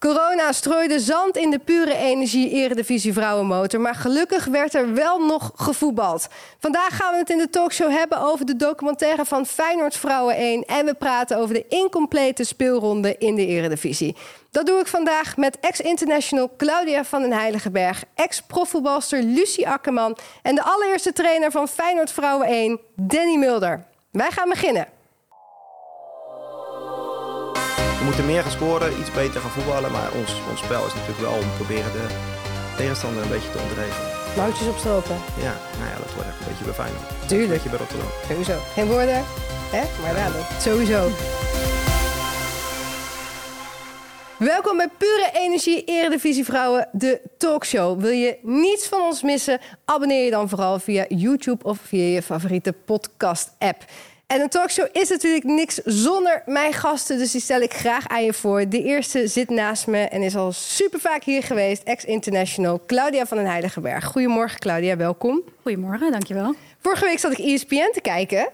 Corona strooide zand in de pure energie Eredivisie Vrouwenmotor. Maar gelukkig werd er wel nog gevoetbald. Vandaag gaan we het in de talkshow hebben over de documentaire van Feyenoord Vrouwen 1. En we praten over de incomplete speelronde in de Eredivisie. Dat doe ik vandaag met ex-international Claudia van den Heiligenberg, ex-profvoetbalster Lucie Akkerman en de allereerste trainer van Feyenoord Vrouwen 1, Danny Mulder. Wij gaan beginnen. Moeten meer gaan scoren, iets beter gaan voetballen. Maar ons, ons spel is natuurlijk wel om proberen de tegenstander een beetje te onderdreven. Mouwtjes opstropen. Ja, nou ja, dat wordt echt een beetje bij Feyenoord. Tuurlijk. Een beetje bij Rotterdam. Sowieso. Geen woorden, hè? maar ja, dat sowieso. Welkom bij Pure Energie Eredivisie Vrouwen, de talkshow. Wil je niets van ons missen? Abonneer je dan vooral via YouTube of via je favoriete podcast-app. En een talkshow is natuurlijk niks zonder mijn gasten, dus die stel ik graag aan je voor. De eerste zit naast me en is al super vaak hier geweest, ex-international Claudia van den Heiligenberg. Goedemorgen Claudia, welkom. Goedemorgen, dankjewel. Vorige week zat ik ESPN te kijken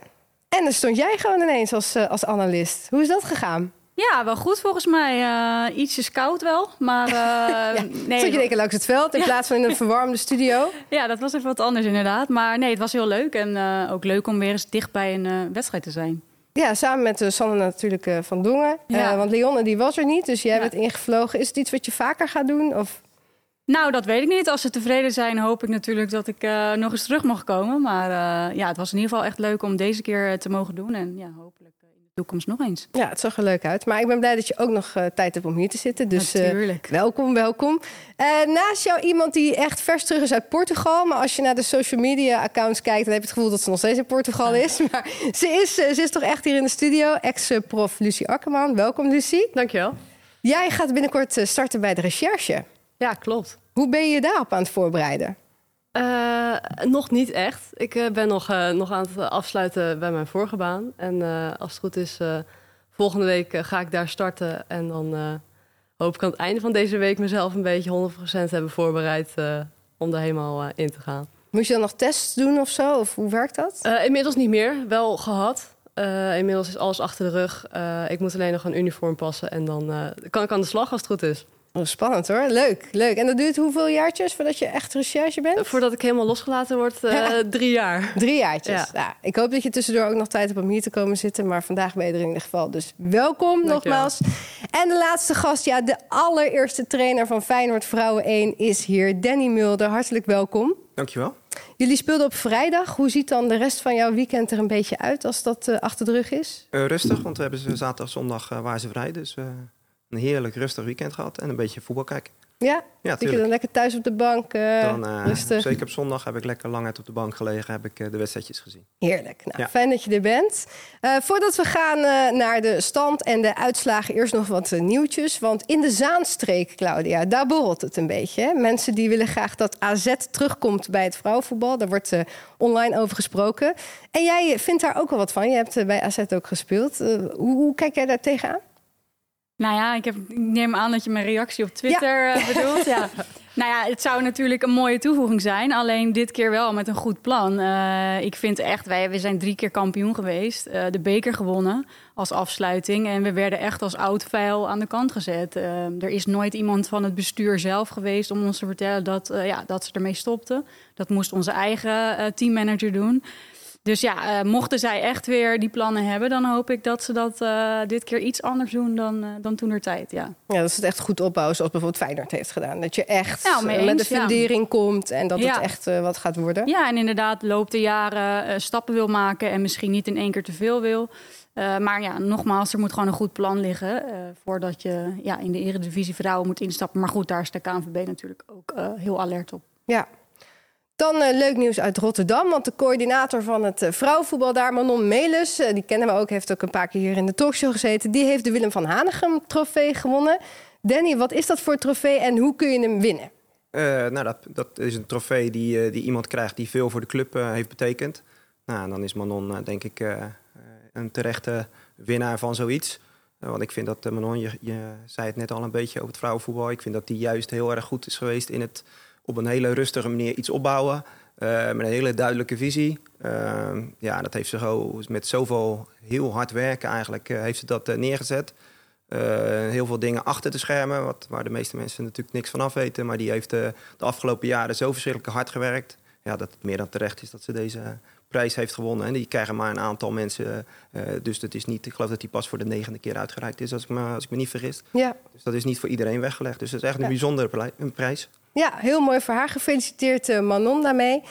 en dan stond jij gewoon ineens als, eh, als analist. Hoe is dat gegaan? Ja, wel goed volgens mij. Uh, ietsjes koud wel, maar... Uh, ja, nee, zat je denken langs het veld in plaats van in een verwarmde studio? Ja, dat was even wat anders inderdaad. Maar nee, het was heel leuk. En uh, ook leuk om weer eens dicht bij een wedstrijd te zijn. Ja, samen met Sanne natuurlijk van Dongen. Ja. want Leonne die was er niet, dus jij bent ingevlogen. Is het iets wat je vaker gaat doen? Of... Nou, dat weet ik niet. Als ze tevreden zijn, hoop ik natuurlijk dat ik nog eens terug mag komen. Maar ja, het was in ieder geval echt leuk om deze keer te mogen doen. En ja, hopelijk toekomst nog eens. Ja, het zag er leuk uit. Maar ik ben blij dat je ook nog uh, tijd hebt om hier te zitten. Dus uh, welkom, welkom. Uh, naast jou iemand die echt vers terug is uit Portugal. Maar als je naar de social media accounts kijkt, dan heb je het gevoel dat ze nog steeds in Portugal is. Maar ze is, ze is toch echt hier in de studio. Ex-prof Lucie Akkerman. Welkom, Lucie. Dankjewel. Jij gaat binnenkort starten bij de recherche. Ja, klopt. Hoe ben je daarop aan het voorbereiden? Uh, nog niet echt. Ik uh, ben nog, uh, nog aan het afsluiten bij mijn vorige baan. En als het goed is, volgende week ga ik daar starten. En dan hoop ik aan het einde van deze week mezelf een beetje 100% hebben voorbereid om er helemaal in te gaan. Moet je dan nog tests doen of zo? Of hoe werkt dat? inmiddels niet meer. Wel gehad. inmiddels is alles achter de rug. ik moet alleen nog een uniform passen en dan kan ik aan de slag als het goed is. Oh, spannend hoor. Leuk, leuk. En dat duurt hoeveel jaartjes voordat je echt recherche bent? Voordat ik helemaal losgelaten word, uh, drie jaar. Drie jaartjes. Ja. Nou, ik hoop dat je tussendoor ook nog tijd hebt om hier te komen zitten. Maar vandaag ben je er in ieder geval. Dus welkom nogmaals. En de laatste gast, ja, de allereerste trainer van Feyenoord Vrouwen 1 is hier. Danny Mulder, hartelijk welkom. Dankjewel. Jullie speelden op vrijdag. Hoe ziet dan de rest van jouw weekend er een beetje uit als dat uh, achter de rug is? Uh, rustig, want we hebben ze zaterdag, zondag waar ze vrij. Dus een heerlijk rustig weekend gehad en een beetje voetbal kijken. Ja, ja je dan lekker thuis op de bank uh, dan, uh, rustig? Zeker op zondag heb ik lekker lang uit op de bank gelegen, heb ik uh, de wedstrijdjes gezien. Heerlijk. Nou, ja. Fijn dat je er bent. voordat we gaan naar de stand en de uitslagen, eerst nog wat nieuwtjes. Want in de Zaanstreek, Claudia, daar borrelt het een beetje. Hè? Mensen die willen graag dat AZ terugkomt bij het vrouwenvoetbal. Daar wordt online over gesproken. En jij vindt daar ook wel wat van. Je hebt bij AZ ook gespeeld. hoe, hoe kijk jij daar tegenaan? Nou ja, ik, heb, ik neem aan dat je mijn reactie op Twitter ja. Eh, bedoelt. Ja. nou ja, het zou natuurlijk een mooie toevoeging zijn. Alleen dit keer wel met een goed plan. Uh, ik vind echt, wij we zijn drie keer kampioen geweest. Uh, de beker gewonnen als afsluiting. En we werden echt als oud vuil aan de kant gezet. er is nooit iemand van het bestuur zelf geweest om ons te vertellen dat, ja, dat ze ermee stopten. Dat moest onze eigen teammanager doen. Dus ja, uh, mochten zij echt weer die plannen hebben, dan hoop ik dat ze dat uh, dit keer iets anders doen dan, uh, dan toen er tijd. Ja. ja, dat ze het echt goed opbouwen, zoals bijvoorbeeld Feyenoord heeft gedaan. Dat je echt nou, eens, met de fundering ja. komt en dat ja. het echt wat gaat worden. Ja, en inderdaad, loopt de jaren stappen wil maken en misschien niet in één keer te veel wil. maar ja, nogmaals, er moet gewoon een goed plan liggen voordat je ja, in de Eredivisie vrouwen moet instappen. Maar goed, daar is de KNVB natuurlijk ook heel alert op. Ja, dan uh, leuk nieuws uit Rotterdam, want de coördinator van het uh, vrouwenvoetbal daar, Manon Melis, uh, die kennen we ook, heeft ook een paar keer hier in de talkshow gezeten, die heeft de Willem van Hanegem trofee gewonnen. Danny, wat is dat voor trofee en hoe kun je hem winnen? nou, dat, dat, is een trofee die, die iemand krijgt die veel voor de club heeft betekend. Nou, dan is Manon denk ik een terechte winnaar van zoiets. want ik vind dat Manon, je, je zei het net al een beetje over het vrouwenvoetbal, ik vind dat die juist heel erg goed is geweest in het op een hele rustige manier iets opbouwen. Uh, met een hele duidelijke visie. Uh, ja, dat heeft ze met zoveel heel hard werken eigenlijk, uh, heeft ze dat neergezet. heel veel dingen achter de schermen, wat, waar de meeste mensen natuurlijk niks van af weten. Maar die heeft de afgelopen jaren zo verschrikkelijk hard gewerkt. Ja, dat het meer dan terecht is dat ze deze prijs heeft gewonnen. En die krijgen maar een aantal mensen. Dus dat is niet, ik geloof dat die pas voor de negende keer uitgereikt is, als ik me, als ik me niet vergis. Ja. Dus dat is niet voor iedereen weggelegd. Dus dat is echt een bijzondere prijs. Ja, heel mooi voor haar. Gefeliciteerd uh, Manon daarmee.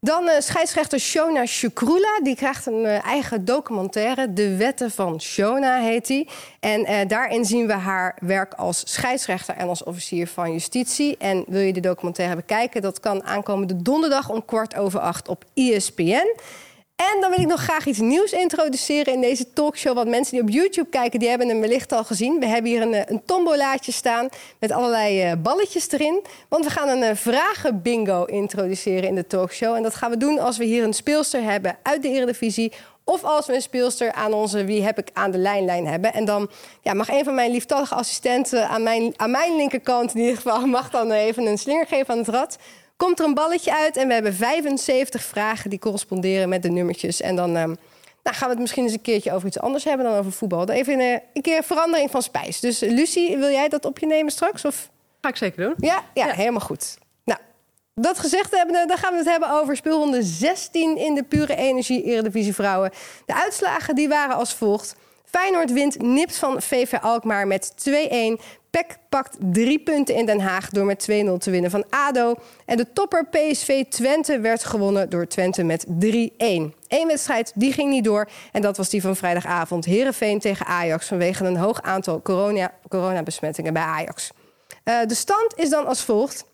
Dan uh, scheidsrechter Shona Shukrula. Die krijgt een uh, eigen documentaire. De Wetten van Shona heet die. En daarin zien we haar werk als scheidsrechter en als officier van justitie. En wil je de documentaire bekijken? Dat kan aankomende donderdag om kwart over acht op ESPN. En dan wil ik nog graag iets nieuws introduceren in deze talkshow. Want mensen die op YouTube kijken, die hebben hem wellicht al gezien. We hebben hier een, eh, een tombolaatje staan met allerlei uh, balletjes erin. Want we gaan een uh, vragenbingo introduceren in de talkshow. En dat gaan we doen als we hier een speelster hebben uit de Eredivisie... Of als we een speelster aan onze Wie heb ik aan de lijnlijn hebben. En dan ja, mag een van mijn lieftallige assistenten aan mijn, aan mijn linkerkant... in ieder geval mag dan even een slinger geven aan het rad komt er een balletje uit en we hebben 75 vragen die corresponderen met de nummertjes. En dan um, nou, gaan we het misschien eens een keertje over iets anders hebben dan over voetbal. Dan even een, een keer verandering van spijs. Dus Lucie, wil jij dat op je nemen straks? Of? Ga ik zeker doen. Ja, ja, ja. helemaal goed. Nou, dat gezegd hebben, dan gaan we het hebben over speelronde 16 in de pure energie Eredivisie Vrouwen. De uitslagen die waren als volgt. Feyenoord wint nipt van VV Alkmaar met 2-1. PEC pakt drie punten in Den Haag door met 2-0 te winnen van ADO. En de topper PSV Twente werd gewonnen door Twente met 3-1. Eén wedstrijd die ging niet door. En dat was die van vrijdagavond. Herenveen tegen Ajax vanwege een hoog aantal corona, coronabesmettingen bij Ajax. Uh, de stand is dan als volgt.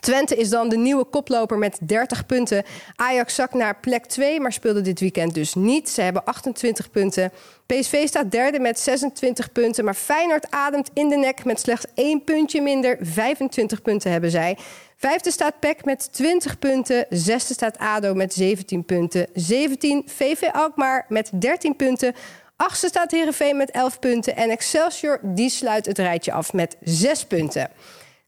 Twente is dan de nieuwe koploper met 30 punten. Ajax zakt naar plek 2, maar speelde dit weekend dus niet. Ze hebben 28 punten. PSV staat derde met 26 punten. Maar Feyenoord ademt in de nek met slechts één puntje minder. 25 punten hebben zij. Vijfde staat PEC met 20 punten. Zesde staat ADO met 17 punten. 17 VV Alkmaar met 13 punten. Achtste staat Heerenveen met 11 punten. En Excelsior die sluit het rijtje af met 6 punten.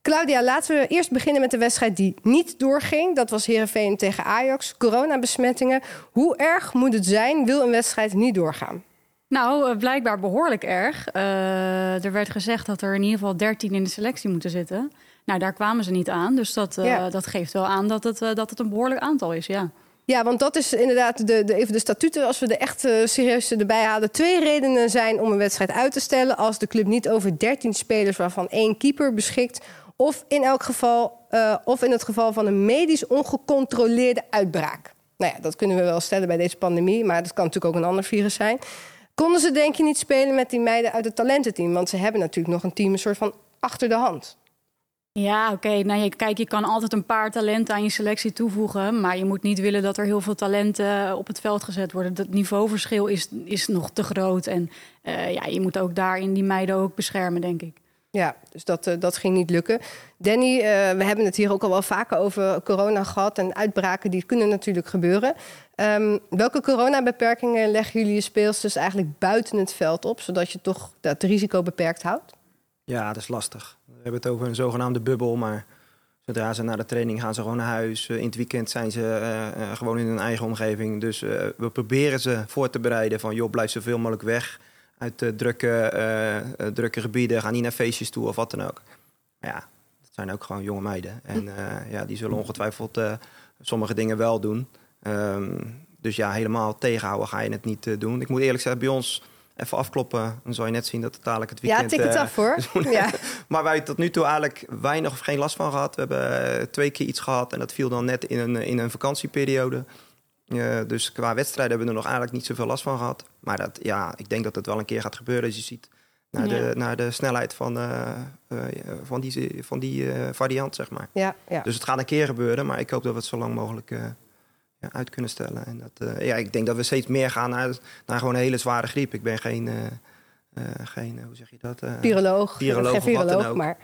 Claudia, laten we eerst beginnen met de wedstrijd die niet doorging. Dat was Heerenveen tegen Ajax. Coronabesmettingen. Hoe erg moet het zijn, wil een wedstrijd niet doorgaan? Nou, eh, blijkbaar behoorlijk erg. Uh, er werd gezegd dat er in ieder geval 13 in de selectie moeten zitten. Nou, daar kwamen ze niet aan. Dus dat, uh, dat geeft wel aan dat het, dat het een behoorlijk aantal is, ja. Ja, want dat is inderdaad de, de, even de statuten. Als we de echt uh, serieus erbij halen. Twee redenen zijn om een wedstrijd uit te stellen. Als de club niet over 13 spelers, waarvan één keeper beschikt. Of in elk geval, uh, of in het geval van een medisch ongecontroleerde uitbraak. Nou ja, dat kunnen we wel stellen bij deze pandemie, maar dat kan natuurlijk ook een ander virus zijn. Konden ze denk je niet spelen met die meiden uit het talententeam? Want ze hebben natuurlijk nog een team een soort van achter de hand. Ja, oké. Nou, kijk, je kan altijd een paar talenten aan je selectie toevoegen. Maar je moet niet willen dat er heel veel talenten op het veld gezet worden. Het niveauverschil is, is nog te groot. En uh, ja, je moet ook daarin die meiden ook beschermen, denk ik. Ja, dus dat, uh, dat ging niet lukken. Danny, uh, we hebben het hier ook al wel vaker over corona gehad en uitbraken die kunnen natuurlijk gebeuren. Um, welke coronabeperkingen leggen jullie je speelsters eigenlijk buiten het veld op, zodat je toch dat risico beperkt houdt? Ja, dat is lastig. We hebben het over een zogenaamde bubbel, maar zodra ze naar de training gaan, ze gewoon naar huis. Uh, in het weekend zijn ze gewoon in hun eigen omgeving. Dus we proberen ze voor te bereiden van, joh, blijf zoveel mogelijk weg uit de drukke, uh, drukke gebieden, gaan niet naar feestjes toe of wat dan ook. Maar ja, dat zijn ook gewoon jonge meiden. En uh, ja, die zullen ongetwijfeld sommige dingen wel doen. Um, dus ja, helemaal tegenhouden ga je het niet doen. Ik moet eerlijk zeggen, bij ons even afkloppen. Dan zal je net zien dat het dadelijk het weekend... Ja, tik het af hoor. ja. maar wij tot nu toe eigenlijk weinig of geen last van gehad. We hebben twee keer iets gehad en dat viel dan net in een, in een vakantieperiode. Uh, dus qua wedstrijden hebben we er nog eigenlijk niet zoveel last van gehad. Maar dat, ja, ik denk dat het wel een keer gaat gebeuren. Als je ziet naar, ja. de, naar de snelheid van, uh, uh, van die, van die variant, zeg maar. Ja, ja. Dus het gaat een keer gebeuren. Maar ik hoop dat we het zo lang mogelijk ja, uit kunnen stellen. En dat, ja, ik denk dat we steeds meer gaan naar, naar gewoon een hele zware griep. Ik ben geen, geen hoe zeg je dat? viroloog. Viroloog, geen viroloog, maar...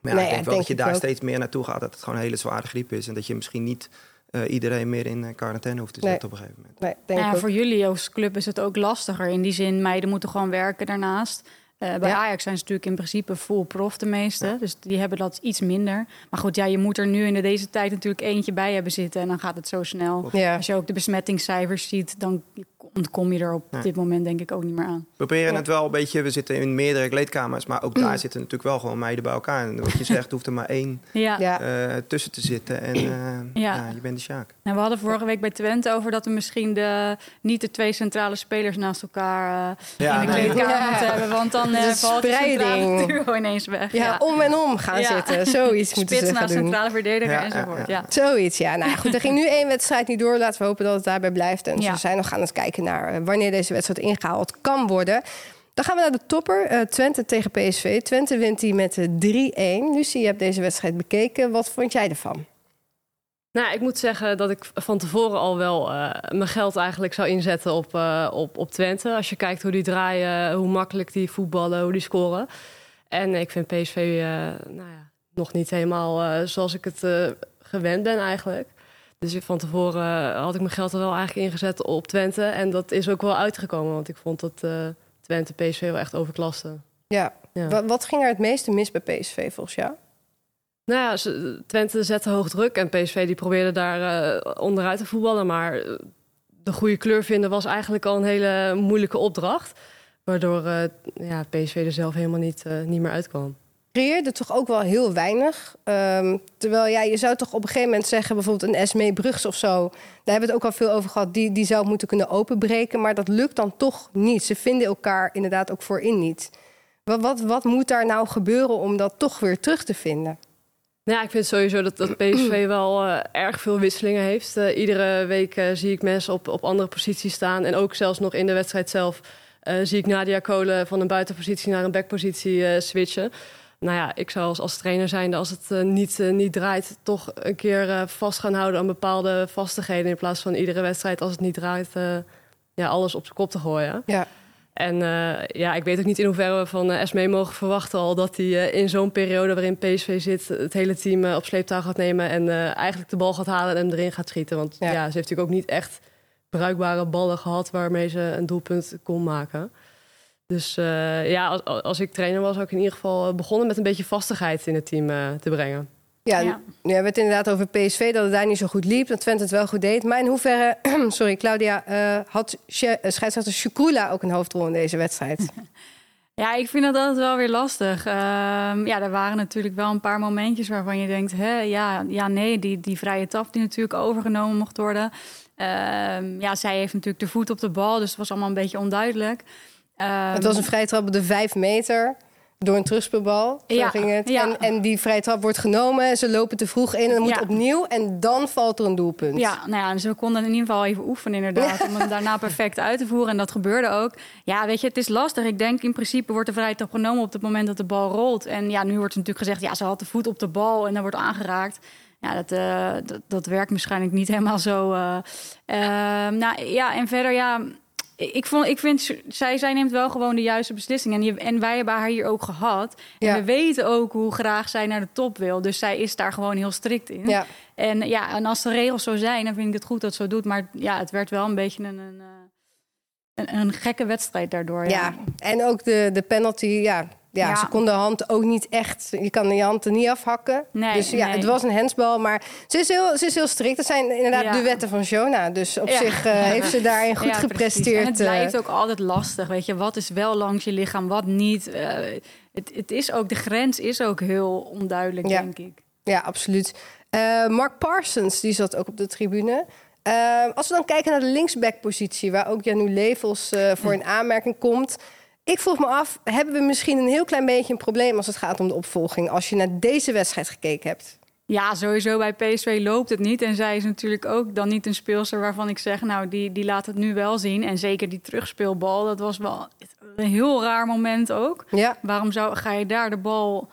Maar ja, nee, ik denk wel dat je daar ook. steeds meer naartoe gaat. Dat het gewoon een hele zware griep is. En dat je misschien niet uh, iedereen meer in eh, quarantaine hoeft te zetten nee. op een gegeven moment. Nee, denk ja, voor jullie als club is het ook lastiger. In die zin, meiden moeten gewoon werken daarnaast. Uh, bij ja. Ajax zijn ze natuurlijk in principe full prof de meeste. Ja. Dus die hebben dat iets minder. Maar goed, ja, je moet er nu in deze tijd natuurlijk eentje bij hebben zitten. En dan gaat het zo snel. Ja. Als je ook de besmettingscijfers ziet, dan ontkom je er op Nee. dit moment denk ik ook niet meer aan. We proberen Ja. het wel een beetje, we zitten in meerdere kleedkamers, maar ook daar zitten natuurlijk wel gewoon meiden bij elkaar. En wat je zegt, hoeft er maar één Ja. Eh, tussen te zitten en eh, Ja. ja. je bent de Sjaak. Nou, we hadden vorige week bij Twente over dat we misschien de, niet de twee centrale spelers naast elkaar eh, Ja, in de nee. kleedkamer Ja. moeten hebben. Want dan De eh valt de centrale spreiding. duo ineens weg. Ja, om en om gaan Ja. zitten. Zoiets moeten Spits ze gaan naast doen. centrale verdediger enzovoort. Ja, ja. Zoiets, ja. Nou goed, er ging nu één wedstrijd niet door. Laten we hopen dat het daarbij blijft. En Ja. ze zijn nog aan het kijken eh, wanneer deze wedstrijd ingehaald kan worden. Dan gaan we naar de topper. eh, Twente tegen PSV. Twente wint die met eh, 3-1. Lucie, je hebt deze wedstrijd bekeken. Wat vond jij ervan? Nou, ik moet zeggen dat ik van tevoren al wel eh, mijn geld eigenlijk zou inzetten op, eh, op, op Twente. Als je kijkt hoe die draaien, hoe makkelijk die voetballen, hoe die scoren. En ik vind PSV eh, nou ja, nog niet helemaal eh, zoals ik het eh, gewend ben eigenlijk. Dus van tevoren had ik mijn geld er wel eigenlijk ingezet op Twente. En dat is ook wel uitgekomen, want ik vond dat eh, Twente PSV wel echt overklaste. Ja. Ja. Wa- Wat ging er het meeste mis bij PSV volgens jou? Nou ja, ze- Twente zette hoog druk en PSV die probeerde daar eh, onderuit te voetballen. Maar eh, de goede kleur vinden was eigenlijk al een hele moeilijke opdracht. Waardoor ja, PSV er zelf helemaal niet, niet meer uitkwam. Creëerde toch ook wel heel weinig. Ehm, terwijl ja, je zou toch op een gegeven moment zeggen, bijvoorbeeld een Esmee Brugs of zo. Daar hebben we het ook al veel over gehad. Die, die zou moeten kunnen openbreken. Maar dat lukt dan toch niet. Ze vinden elkaar inderdaad ook voorin niet. Wat, wat, wat moet daar nou gebeuren om dat toch weer terug te vinden? Nou ja, ik vind sowieso dat, dat PSV wel eh, erg veel wisselingen heeft. Eh, iedere week eh, zie ik mensen op, op andere posities staan. En ook zelfs nog in de wedstrijd zelf zie ik Nadia Kolen van een buitenpositie naar een backpositie switchen. Nou ja, ik zou als, als trainer zijn, als het eh, niet, eh, niet draait, toch een keer eh, vast gaan houden aan bepaalde vastigheden. In plaats van iedere wedstrijd, als het niet draait, ja, alles op zijn kop te gooien. Ja. En ja, ik weet ook niet in hoeverre we van Esmee mogen verwachten al dat hij in zo'n periode waarin PSV zit, het hele team op sleeptouw gaat nemen en eigenlijk de bal gaat halen en hem erin gaat schieten. Want ja. ja. ze heeft natuurlijk ook niet echt bruikbare ballen gehad waarmee ze een doelpunt kon maken. Dus uh, ja, als, als, ik trainer was, ik in ieder geval begonnen met een beetje vastigheid in het team uh, te brengen. Ja, ja. je hebt het inderdaad over PSV, dat het daar niet zo goed liep. Dat Twente het wel goed deed. Maar in hoeverre, sorry Claudia, uh, had scheidsrechter Shukula ook een hoofdrol in deze wedstrijd? Ja, ik vind dat altijd wel weer lastig. Uh, ja, er waren natuurlijk wel een paar momentjes waarvan je denkt... Hè, ja, ja, nee, die, die vrije tap die natuurlijk overgenomen mocht worden. Uh, ja, zij heeft natuurlijk de voet op de bal, dus het was allemaal een beetje onduidelijk. Het was een vrije trap op de vijf meter door een terugspeelbal. Zo ja, ging het. Ja. En, en, die vrije trap wordt genomen. Ze lopen te vroeg in en dan moet ja. opnieuw. En dan valt er een doelpunt. Ja, nou ja, dus we konden in ieder geval even oefenen inderdaad. Om het daarna perfect uit te voeren. En dat gebeurde ook. Ja, weet je, het is lastig. Ik denk in principe wordt de vrije trap genomen op het moment dat de bal rolt. En ja, nu wordt natuurlijk gezegd, ja, ze had de voet op de bal en dan wordt aangeraakt. Ja, dat, uh, dat, dat, werkt waarschijnlijk niet helemaal zo. Uh, uh, nou ja, en verder ja... Ik, vond, ik vind, zij, zij neemt wel gewoon de juiste beslissing. En, je, en wij hebben haar hier ook gehad. En ja. we weten ook hoe graag zij naar de top wil. Dus zij is daar gewoon heel strikt in. Ja. En, ja, en als de regels zo zijn, dan vind ik het goed dat ze zo doet. Maar ja, het werd wel een beetje een, een, een, een gekke wedstrijd daardoor. Ja, ja. en ook de, de penalty, ja, ja, ja, ze kon de hand ook niet echt. Je kan je hand er niet afhakken. Nee, dus ja, nee. het was een handsbal. Maar ze is heel, ze is heel strikt. Dat zijn inderdaad Ja. de wetten van Shona. Dus op Ja. zich uh, heeft ze daarin goed gepresteerd. En het eh. blijft ook altijd lastig. Weet je, wat is wel langs je lichaam, wat niet. Uh, het, het is ook, de grens is ook heel onduidelijk, denk ik. Ja, absoluut. Uh, Mark Parsons, die zat ook op de tribune. Als we dan kijken naar de linksbackpositie, waar ook Janu Levels voor in aanmerking komt. Ik vroeg me af, hebben we misschien een heel klein beetje een probleem als het gaat om de opvolging, als je naar deze wedstrijd gekeken hebt? Ja, sowieso bij PSV loopt het niet. En zij is natuurlijk ook dan niet een speelster waarvan ik zeg... nou, die, die laat het nu wel zien. En zeker die terugspeelbal, dat was wel een heel raar moment ook. Ja. Waarom zou, ga je daar de bal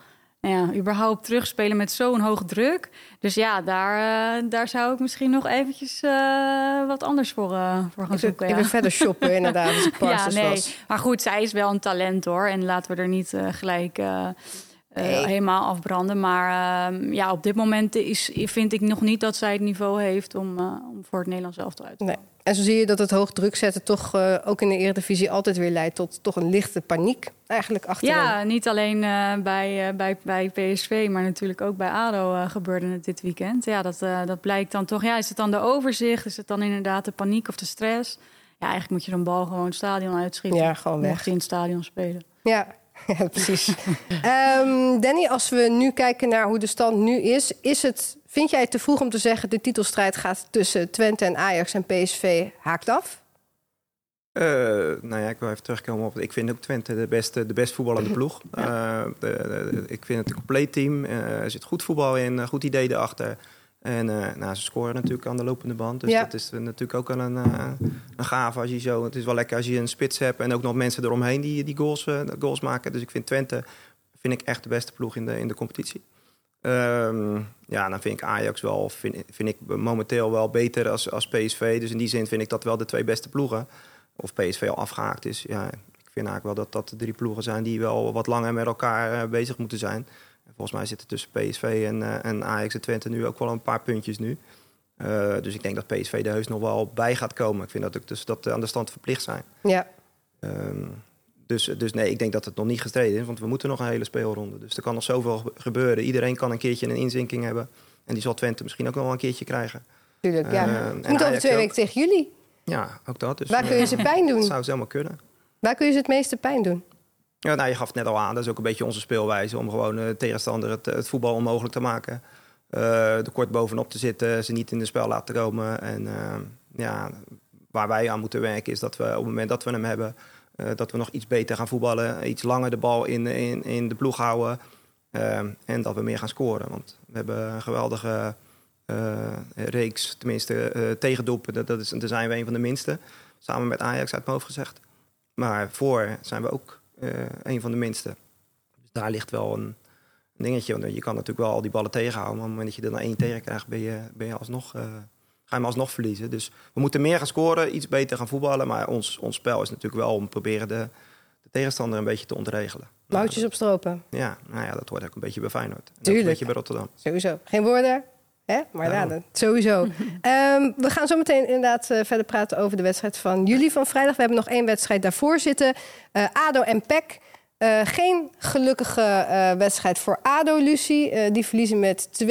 ja, überhaupt terugspelen met zo'n hoge druk? Dus ja, daar, uh, daar zou ik misschien nog eventjes uh, wat anders voor, uh, voor gaan even, zoeken. Even ja. verder shoppen inderdaad, als ik ja, nee. was. Maar goed, zij is wel een talent hoor. En laten we er niet gelijk... Nee. helemaal afbranden. Maar uh, ja, op dit moment is, vind ik nog niet dat zij het niveau heeft om, uh, om voor het Nederlands elftal uit te nee. En zo zie je dat het hoog druk zetten toch uh, ook in de Eredivisie altijd weer leidt tot toch een lichte paniek eigenlijk achterin. Ja, niet alleen uh, bij, bij, bij PSV, maar natuurlijk ook bij ADO gebeurde het dit weekend. Ja, dat, dat blijkt dan toch. Ja, is het dan de overzicht? Is het dan inderdaad de paniek of de stress? Ja, eigenlijk moet je zo'n bal gewoon het stadion uitschieten. Ja, gewoon weg. Mocht je in het stadion spelen. Ja, ja precies. Ehm, Danny, als we nu kijken naar hoe de stand nu is, is het, vind jij het te vroeg om te zeggen de titelstrijd gaat tussen Twente en Ajax en PSV haakt af? Uh, nou ja, ik wil even terugkomen op. Ik vind ook Twente de beste, de best voetballende ploeg. Uh, de, de, ik vind het een compleet team. Uh, er zit goed voetbal in, goed idee erachter. En nou, ze scoren natuurlijk aan de lopende band. Dus ja. dat is natuurlijk ook wel een, een gave als je zo. Het is wel lekker als je een spits hebt en ook nog mensen eromheen die, die goals, goals maken. Dus ik vind Twente vind ik echt de beste ploeg in de, in de competitie. Um, ja, dan vind ik Ajax wel, vind, vind ik momenteel wel beter als, als PSV. Dus in die zin vind ik dat wel de twee beste ploegen of PSV al afgehaakt is. Ja, ik vind eigenlijk wel dat dat de drie ploegen zijn die wel wat langer met elkaar bezig moeten zijn. En volgens mij zitten tussen PSV en, uh, en Ajax en Twente nu ook wel een paar puntjes nu. Uh, dus ik denk dat PSV de heus nog wel bij gaat komen. Ik vind dat ook dus dat aan de stand verplicht zijn. Ja. Um, dus, dus nee, ik denk dat het nog niet gestreden is, want we moeten nog een hele speelronde. Dus er kan nog zoveel gebeuren. Iedereen kan een keertje een inzinking hebben. En die zal Twente misschien ook wel een keertje krijgen. Tuurlijk, ja. Uh, moet over twee weken tegen jullie. Ja, ook dat. Dus, Waar kun je ze pijn doen? Dat zou helemaal kunnen. Waar kun je ze het meeste pijn doen? Ja, nou, je gaf het net al aan. Dat is ook een beetje onze speelwijze om gewoon uh, tegenstander het, het, voetbal onmogelijk te maken. Uh, er kort bovenop te zitten, ze niet in de spel laten komen. En ja, waar wij aan moeten werken is dat we op het moment dat we hem hebben, dat we nog iets beter gaan voetballen. Iets langer de bal in, in, in de ploeg houden. en dat we meer gaan scoren. Want we hebben een geweldige reeks, tenminste uh, dat, dat is, daar zijn we een van de minste. Samen met Ajax uit mijn hoofd gezegd. Maar voor zijn we ook een van de minste. Dus daar ligt wel een, een, dingetje. Want je kan natuurlijk wel al die ballen tegenhouden. Maar op het moment dat je er dan één tegen krijgt, ben je, ben je alsnog, ga je hem alsnog verliezen. Dus we moeten meer gaan scoren, iets beter gaan voetballen. Maar ons, ons spel is natuurlijk wel om proberen de, de tegenstander een beetje te ontregelen. Moutjes nou, op stropen. Ja, nou ja, dat hoort ook een beetje bij Feyenoord. En Tuurlijk. Een beetje bij Rotterdam. Sowieso. Geen woorden? Hè? Maar ja, sowieso. um, we gaan zo meteen inderdaad uh, verder praten over de wedstrijd van jullie van vrijdag. We hebben nog één wedstrijd daarvoor zitten. Uh, ADO en PEC. Uh, geen gelukkige wedstrijd voor ADO, Lucie. die verliezen met 2-0.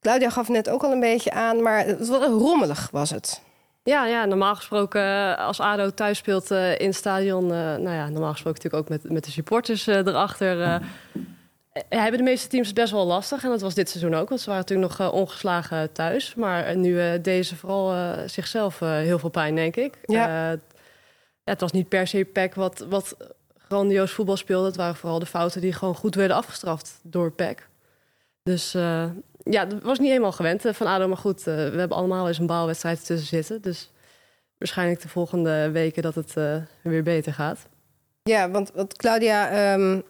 Claudia gaf net ook al een beetje aan, maar het was rommelig was het. Ja, ja, normaal gesproken als ADO thuis speelt in het stadion... nou ja, normaal gesproken natuurlijk ook met, met de supporters erachter... Eh, hebben de meeste teams het best wel lastig. En dat was dit seizoen ook, want ze waren natuurlijk nog uh, ongeslagen thuis. Maar nu uh, deden ze vooral uh, zichzelf heel veel pijn, denk ik. Ja. ja het was niet per se PEC wat, wat grandioos voetbal speelde. Het waren vooral de fouten die gewoon goed werden afgestraft door PEC. Dus ja, dat was niet helemaal gewend van ADO. Maar goed, we hebben allemaal eens een baalwedstrijd tussen zitten. Dus waarschijnlijk de volgende weken dat het weer beter gaat. Ja, want, want Claudia... Um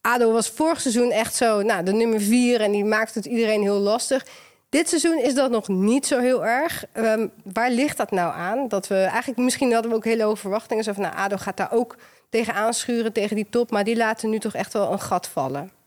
ADO was vorig seizoen echt zo, nou, de nummer vier en die maakte het iedereen heel lastig. Dit seizoen is dat nog niet zo heel erg. Um, waar ligt dat nou aan? Dat we eigenlijk, misschien hadden we ook hele hoge verwachtingen. Zo van, nou, ADO gaat daar ook tegen aanschuren, tegen die top. Maar die laten nu toch echt wel een gat vallen.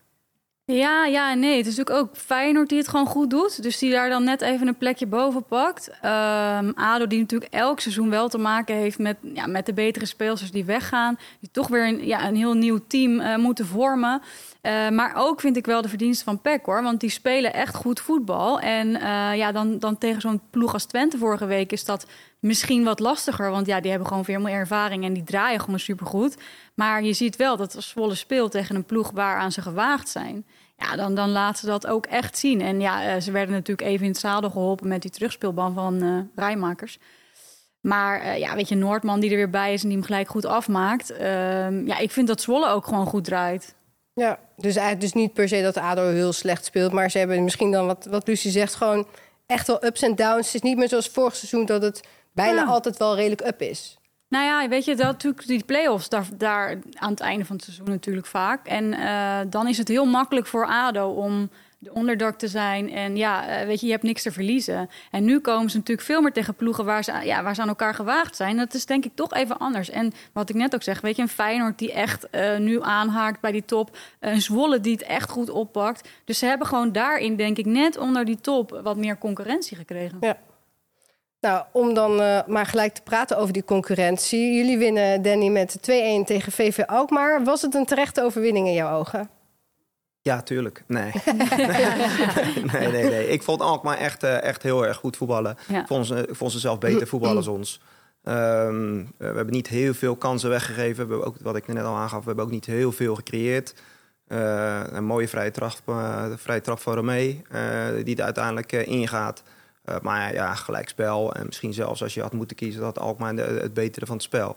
Ja, ja nee. Het is natuurlijk ook Feyenoord die het gewoon goed doet. Dus die daar dan net even een plekje boven pakt. Um, ADO die natuurlijk elk seizoen wel te maken heeft met, ja, met de betere speelsters die weggaan. Die toch weer een, ja, een heel nieuw team uh, moeten vormen. Uh, maar ook vind ik wel de verdiensten van PEC hoor. Want die spelen echt goed voetbal. En uh, ja, dan, dan tegen zo'n ploeg als Twente vorige week is dat misschien wat lastiger. Want ja, die hebben gewoon veel meer ervaring en die draaien gewoon supergoed. Maar je ziet wel dat als Zwolle speelt tegen een ploeg waaraan ze gewaagd zijn... Ja, dan, dan laten ze dat ook echt zien. En ja, ze werden natuurlijk even in het zadel geholpen met die terugspeelban van uh, Rijmakers. Maar ja, weet je, Noordman die er weer bij is en die hem gelijk goed afmaakt. Uh, ja, ik vind dat Zwolle ook gewoon goed draait. Ja, dus eigenlijk dus niet per se dat ADO heel slecht speelt. Maar ze hebben misschien dan, wat, wat Lucie zegt, gewoon echt wel ups en downs. Het is niet meer zoals vorig seizoen dat het bijna ja. altijd wel redelijk up is. Nou ja, weet je, dat natuurlijk die play-offs daar, daar aan het einde van het seizoen natuurlijk vaak. En uh, dan is het heel makkelijk voor ADO om de onderdak te zijn. En ja, uh, weet je, je hebt niks te verliezen. En nu komen ze natuurlijk veel meer tegen ploegen waar ze, ja, waar ze aan elkaar gewaagd zijn. Dat is denk ik toch even anders. En wat ik net ook zeg, weet je, een Feyenoord die echt uh, nu aanhaakt bij die top. Een Zwolle die het echt goed oppakt. Dus ze hebben gewoon daarin, denk ik, net onder die top wat meer concurrentie gekregen. Ja. Nou, om dan uh, maar gelijk te praten over die concurrentie. Jullie winnen, Danny, met 2-1 tegen VV Alkmaar. Was het een terechte overwinning in jouw ogen? Ja, tuurlijk. Nee. nee, nee, nee. Ik vond Alkmaar echt, uh, echt heel erg goed voetballen. Ja. Vond ze, vond ze zelf beter voetballen als ons. Ehm, eh, we hebben niet heel veel kansen weggegeven. We hebben ook, wat ik net al aangaf, we hebben ook niet heel veel gecreëerd. Eh, een mooie vrije trap, uh, vrije trap van Romee, die er uiteindelijk ingaat. maar ja, gelijkspel. En misschien zelfs als je had moeten kiezen, dat Alkmaar de, het betere van het spel.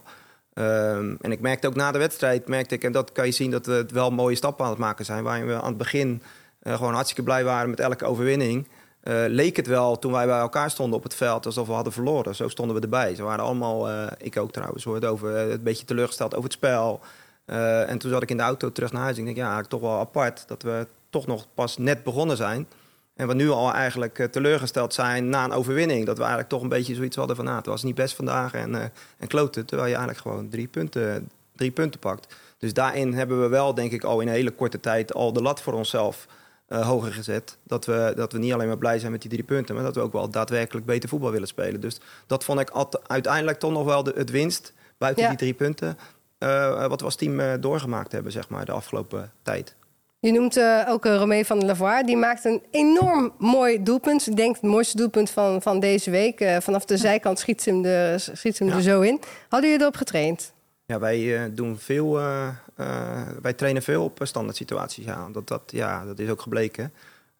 Um, en ik merkte ook na de wedstrijd, merkte ik, en dat kan je zien dat we het wel mooie stappen aan het maken zijn. Waarin we aan het begin gewoon hartstikke blij waren met elke overwinning. Uh, leek het wel toen wij bij elkaar stonden op het veld alsof we hadden verloren. Zo stonden we erbij. Ze waren allemaal, uh, ik ook trouwens, hoor, over een beetje teleurgesteld over het spel. en toen zat ik in de auto terug naar huis. En ik denk, ja, toch wel apart dat we toch nog pas net begonnen zijn. En we nu al eigenlijk teleurgesteld zijn na een overwinning. Dat we eigenlijk toch een beetje zoiets hadden van, nou, het was niet best vandaag en, en kloten. Terwijl je eigenlijk gewoon drie punten, drie punten pakt. Dus daarin hebben we wel, denk ik, al in een hele korte tijd al de lat voor onszelf uh, hoger gezet. Dat we, dat we niet alleen maar blij zijn met die drie punten, maar dat we ook wel daadwerkelijk beter voetbal willen spelen. Dus dat vond ik uiteindelijk toch nog wel de, het winst buiten die drie punten. Uh, wat we als team uh, doorgemaakt hebben, zeg maar, de afgelopen tijd. Je noemt ook Romee van der Lavoie. Die maakt een enorm mooi doelpunt. Ik denk het mooiste doelpunt van, van deze week. vanaf de zijkant schiet ze hem, de, schiet ze hem er zo in. Hadden jullie erop getraind? Ja, wij doen veel wij trainen veel op standaard situaties. Ja. Dat, dat, ja, dat is ook gebleken.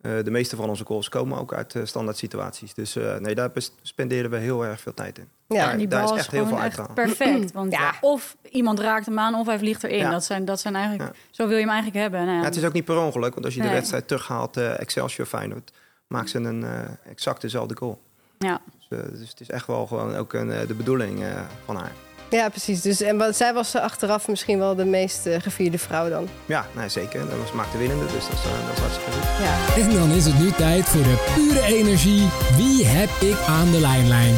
Uh, de meeste van onze goals komen ook uit uh, standaard situaties. Dus nee, daar spenderen we heel erg veel tijd in. Ja, daar, die bal daar is echt heel veel uit Perfect. Want ja. of iemand raakt hem aan of hij vliegt erin. Ja. Dat, zijn, dat zijn eigenlijk, Zo wil je hem eigenlijk hebben. Nou, het is ook niet per ongeluk. Want als je nee. de wedstrijd terughaalt, Excelsior Feyenoord... maakt ze een exact dezelfde goal. Ja. Dus, dus, het is echt wel gewoon ook een, de bedoeling van haar. Ja, precies. Dus, en zij was achteraf misschien wel de meest uh, gevierde vrouw dan. Ja, nee, zeker. Dat was maakte winnende, dus dat is, uh, dat is hartstikke goed. Ja. En dan is het nu tijd voor de pure energie. Wie heb ik aan de lijnlijn?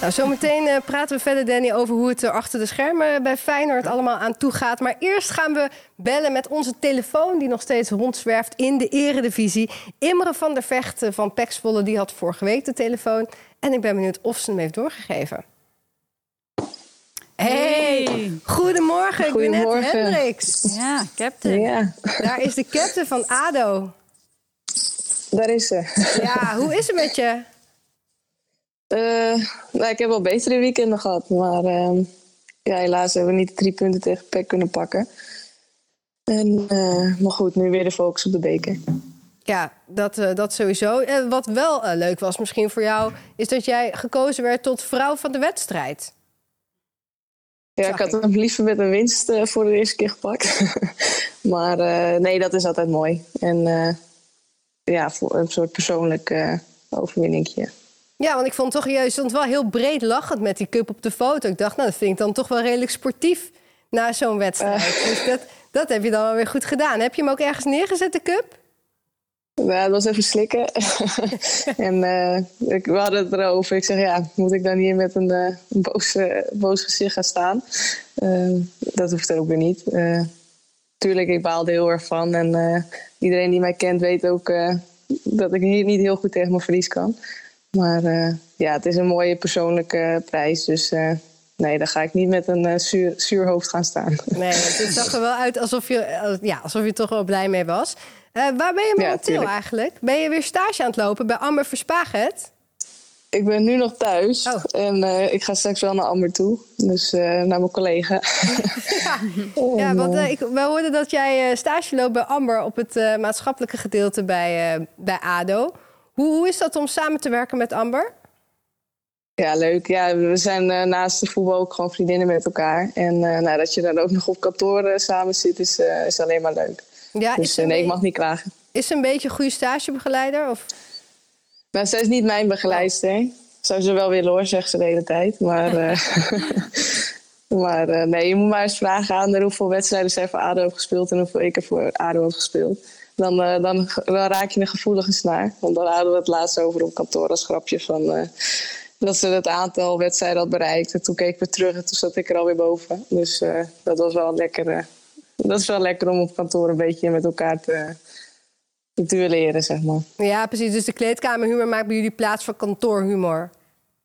Nou, zometeen uh, praten we verder, Danny, over hoe het er achter de schermen bij Feyenoord allemaal aan toe gaat. Maar eerst gaan we bellen met onze telefoon, die nog steeds rondzwerft in de eredivisie. Imre van der Vechten van Pexvolle, die had vorige week de telefoon. En ik ben benieuwd of ze hem heeft doorgegeven. Hey, goedemorgen. Goedemorgen. Ik ben Hendricks. Ja, captain. Ja. Daar is de captain van ADO. Daar is ze. Ja, hoe is het met je? Uh, nou, ik heb wel betere weekenden gehad. Maar uh, ja, helaas hebben we niet de drie punten tegen PEC kunnen pakken. En, uh, maar goed, nu weer de focus op de beker. Ja, dat, dat sowieso. wat wel leuk was misschien voor jou... is dat jij gekozen werd tot vrouw van de wedstrijd. Ja, ik had hem liever met een winst uh, voor de eerste keer gepakt. maar uh, nee, dat is altijd mooi. En uh, ja, voor een soort persoonlijk overwinningje. Ja, want ik vond toch, je stond wel heel breed lachend met die cup op de foto. Ik dacht, nou, dat vind ik dan toch wel redelijk sportief na zo'n wedstrijd. dus dat, dat heb je dan wel weer goed gedaan. Heb je hem ook ergens neergezet, de cup? Ja, dat was even slikken. en uh, ik, we hadden het erover. Ik zeg, ja, moet ik dan hier met een, uh, boos, uh, boos gezicht gaan staan? dat hoeft ook weer niet. tuurlijk, ik baalde heel erg van. En iedereen die mij kent weet ook dat ik hier niet heel goed tegen mijn verlies kan. Maar ja, het is een mooie persoonlijke prijs. Dus nee, daar ga ik niet met een zuur, zuur hoofd gaan staan. Nee, het zag er wel uit alsof je, ja, alsof je toch wel blij mee was. Uh, waar ben je momenteel ja, eigenlijk? Ben je weer stage aan het lopen bij Amber Verspaget? Ik ben nu nog thuis oh. en uh, ik ga straks wel naar Amber toe. Dus uh, naar mijn collega. ja, ja want ik, we hoorden dat jij stage loopt bij Amber op het maatschappelijke gedeelte bij, bij ADO. Hoe, hoe is dat om samen te werken met Amber? Ja, leuk. Ja, we zijn naast de voetbal ook gewoon vriendinnen met elkaar. En nou, dat je dan ook nog op kantoor samen zit, is, is alleen maar leuk. Ja, dus nee, ik mag niet klagen. Is ze een beetje een goede stagebegeleider? Of? Nou, zij is niet mijn begeleidster. Zou ze wel willen hoor, zegt ze de hele tijd. Maar, uh, maar uh, nee, je moet maar eens vragen aan haar hoeveel wedstrijden zij voor ADO heeft gespeeld en hoeveel ik er voor ADO heb gespeeld. Dan, uh, dan, dan, raak je een gevoelige snaar. Want dan hadden we het laatst over op kantoor als grapje van dat ze het aantal wedstrijden had bereikt. En toen keek ik weer terug en toen zat ik er alweer boven. Dus dat was wel lekker dat is wel lekker om op kantoor een beetje met elkaar te, te duelleren, zeg maar. Ja, precies. Dus de kleedkamerhumor maakt bij jullie plaats voor kantoorhumor.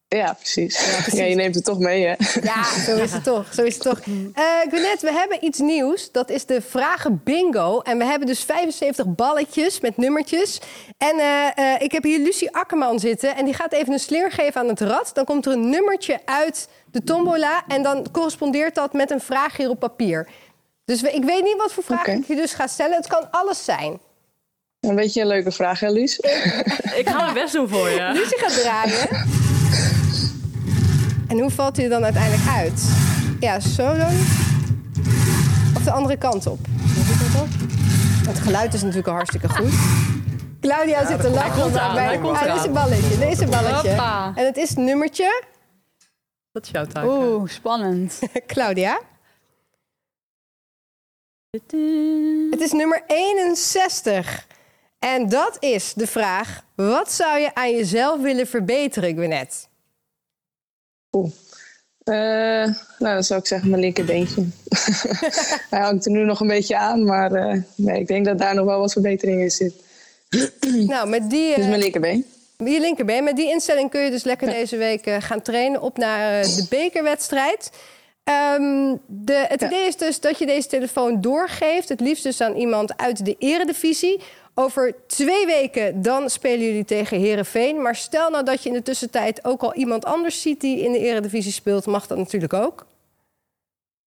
Ja, precies. Ja, je neemt het toch mee, hè? Ja, zo is het toch. Zo is het toch. Uh, we hebben iets nieuws. Dat is de vragen bingo. En we hebben dus 75 balletjes met nummertjes. En uh, uh, ik heb hier Lucie Akkerman zitten. En die gaat even een slinger geven aan het rad. Dan komt er een nummertje uit de tombola. En dan correspondeert dat met een vraag hier op papier. Dus we, ik weet niet wat voor vragen okay. ik je dus ga stellen. Het kan alles zijn. Een beetje een leuke vraag, hè, Luus? ik ga mijn best doen voor je. Lucie gaat draaien. En hoe valt hij er dan uiteindelijk uit? Ja, zo dan. Of de andere kant op. Het geluid is natuurlijk al hartstikke goed. Claudia ja, zit te lachen bij ah, deze balletje. Deze balletje. Hoppa. En het is nummertje. Dat is jouw taak. Oeh, spannend. Claudia. Het is nummer 61. En dat is de vraag: wat zou je aan jezelf willen verbeteren, Gwinnett? Uh, nou, dan zou ik zeggen mijn linkerbeentje. Hij hangt er nu nog een beetje aan, maar uh, nee, ik denk dat daar nog wel wat verbetering in zit. nou, met die... Uh, dus mijn linkerbeen. Je linkerbeen. Met die instelling kun je dus lekker deze week gaan trainen op naar de bekerwedstrijd. Um, de, het idee is dus dat je deze telefoon doorgeeft. Het liefst dus aan iemand uit de eredivisie. Over twee weken dan spelen jullie tegen Herenveen. Maar stel nou dat je in de tussentijd ook al iemand anders ziet die in de Eredivisie speelt, mag dat natuurlijk ook.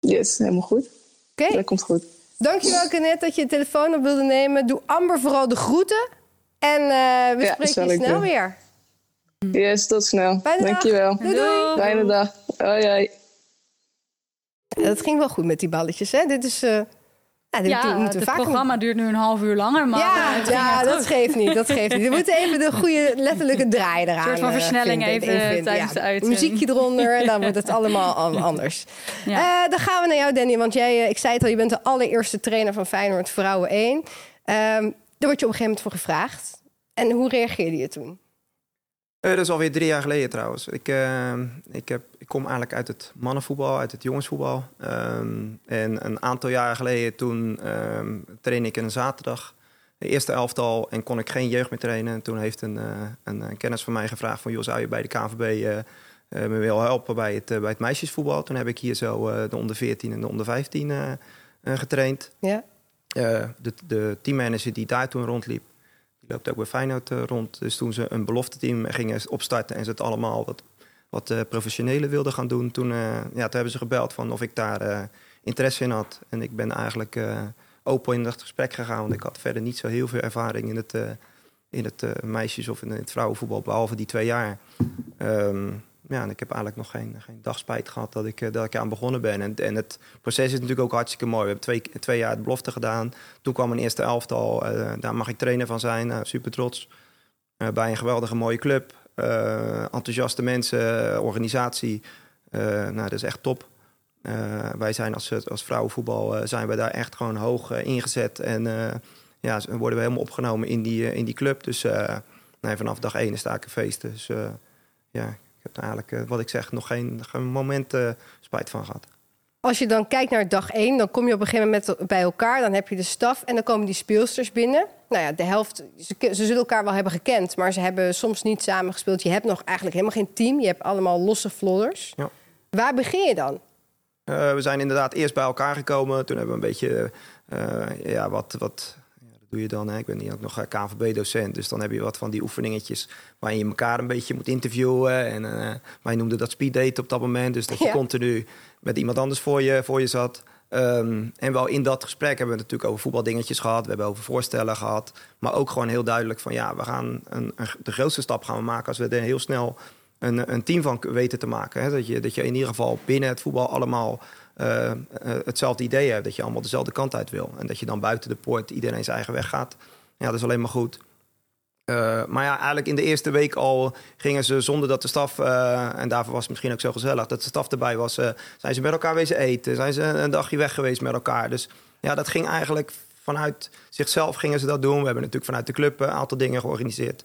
Yes, helemaal goed. Oké. Okay. Dat komt goed. Dankjewel, Kenneth, dat je de telefoon op wilde nemen. Doe Amber vooral de groeten. En uh, we ja, spreken je snel doen. weer. Yes, tot snel. Fijne Dankjewel. Doei, doei. Fijne dag. Hoi, hoi. Dat ging wel goed met die balletjes, hè? Dit is... Uh, ja, ja het programma duurt nu een half uur langer, maar ja, ja dat geeft niet. Dat geeft niet. We moeten even de goede letterlijke draai eraan. Een soort van versnelling even, even tijdens ja, de. Muziekje eronder en dan wordt het allemaal anders. Ja. Uh, dan gaan we naar jou, Danny. Want jij, eh, ik zei het al, je bent de allereerste trainer van Feyenoord Vrouwen 1. Um, daar word je op een gegeven moment voor gevraagd. En hoe reageerde je toen? Uh, dat is alweer drie jaar geleden trouwens. Ik, uh, ik, heb, ik kom eigenlijk uit het mannenvoetbal, uit het jongensvoetbal. Um, en een aantal jaren geleden toen um, trainde ik een zaterdag. De eerste elftal en kon ik geen jeugd meer trainen. En toen heeft een, uh, een, een, kennis van mij gevraagd van... joh, zou je bij de KNVB me willen helpen bij het, bij het meisjesvoetbal? Toen heb ik hier zo de onder 14 en de onder 15 getraind. Ja. de, de teammanager die daar toen rondliep loopt ook bij Feyenoord uh, rond. Dus toen ze een belofte team gingen opstarten en ze het allemaal wat, wat uh, professionele wilden gaan doen, toen, uh, ja, toen hebben ze gebeld van of ik daar interesse in had. En ik ben eigenlijk open in dat gesprek gegaan, want ik had verder niet zo heel veel ervaring in het, in het meisjes- of in het vrouwenvoetbal, behalve die twee jaar. Um, ja, en ik heb eigenlijk nog geen, geen dag spijt gehad dat ik, dat ik aan begonnen ben. En, en het proces is natuurlijk ook hartstikke mooi. We hebben twee, twee jaar het belofte gedaan. Toen kwam een eerste elftal. Uh, daar mag ik trainer van zijn. Uh, super trots. Uh, bij een geweldige mooie club. enthousiaste mensen, organisatie. nou, dat is echt top. wij zijn als, als vrouwenvoetbal zijn we daar echt gewoon hoog ingezet. En ja, worden we helemaal opgenomen in die, in die club. Dus nee, vanaf dag één is daar een feest. Dus ja, heb eigenlijk, eh, wat ik zeg, nog geen, geen moment uh, spijt van gehad. Als je dan kijkt naar dag 1, dan kom je op een gegeven moment bij elkaar. Dan heb je de staf en dan komen die speelsters binnen. Nou ja, de helft, ze, ze zullen elkaar wel hebben gekend, maar ze hebben soms niet samen gespeeld. Je hebt nog eigenlijk helemaal geen team. Je hebt allemaal losse flodders. Ja. Waar begin je dan? Uh, we zijn inderdaad eerst bij elkaar gekomen. Toen hebben we een beetje uh, ja, wat, wat doe je dan? Hè? Ik ben niet ook nog eh, KVB-docent, dus dan heb je wat van die oefeningetjes waarin je elkaar een beetje moet interviewen. En uh, wij noemden dat speed date op dat moment, dus dat je continu met iemand anders voor je, voor je zat. Um, en wel in dat gesprek hebben we natuurlijk over voetbaldingetjes gehad, we hebben over voorstellen gehad, maar ook gewoon heel duidelijk van ja, we gaan een, een, de grootste stap gaan we maken als we er heel snel een, een team van weten te maken. Hè? Dat, je, dat je in ieder geval binnen het voetbal allemaal uh, hetzelfde idee hebt. Dat je allemaal dezelfde kant uit wil. En dat je dan buiten de poort iedereen zijn eigen weg gaat. Ja, dat is alleen maar goed. Uh, maar ja, eigenlijk in de eerste week al gingen ze zonder dat de staf, en daarvoor was het misschien ook zo gezellig, dat de staf erbij was, zijn ze met elkaar wezen eten, zijn ze een dagje weg geweest met elkaar. Dus ja, dat ging eigenlijk vanuit zichzelf gingen ze dat doen. We hebben natuurlijk vanuit de club een aantal dingen georganiseerd.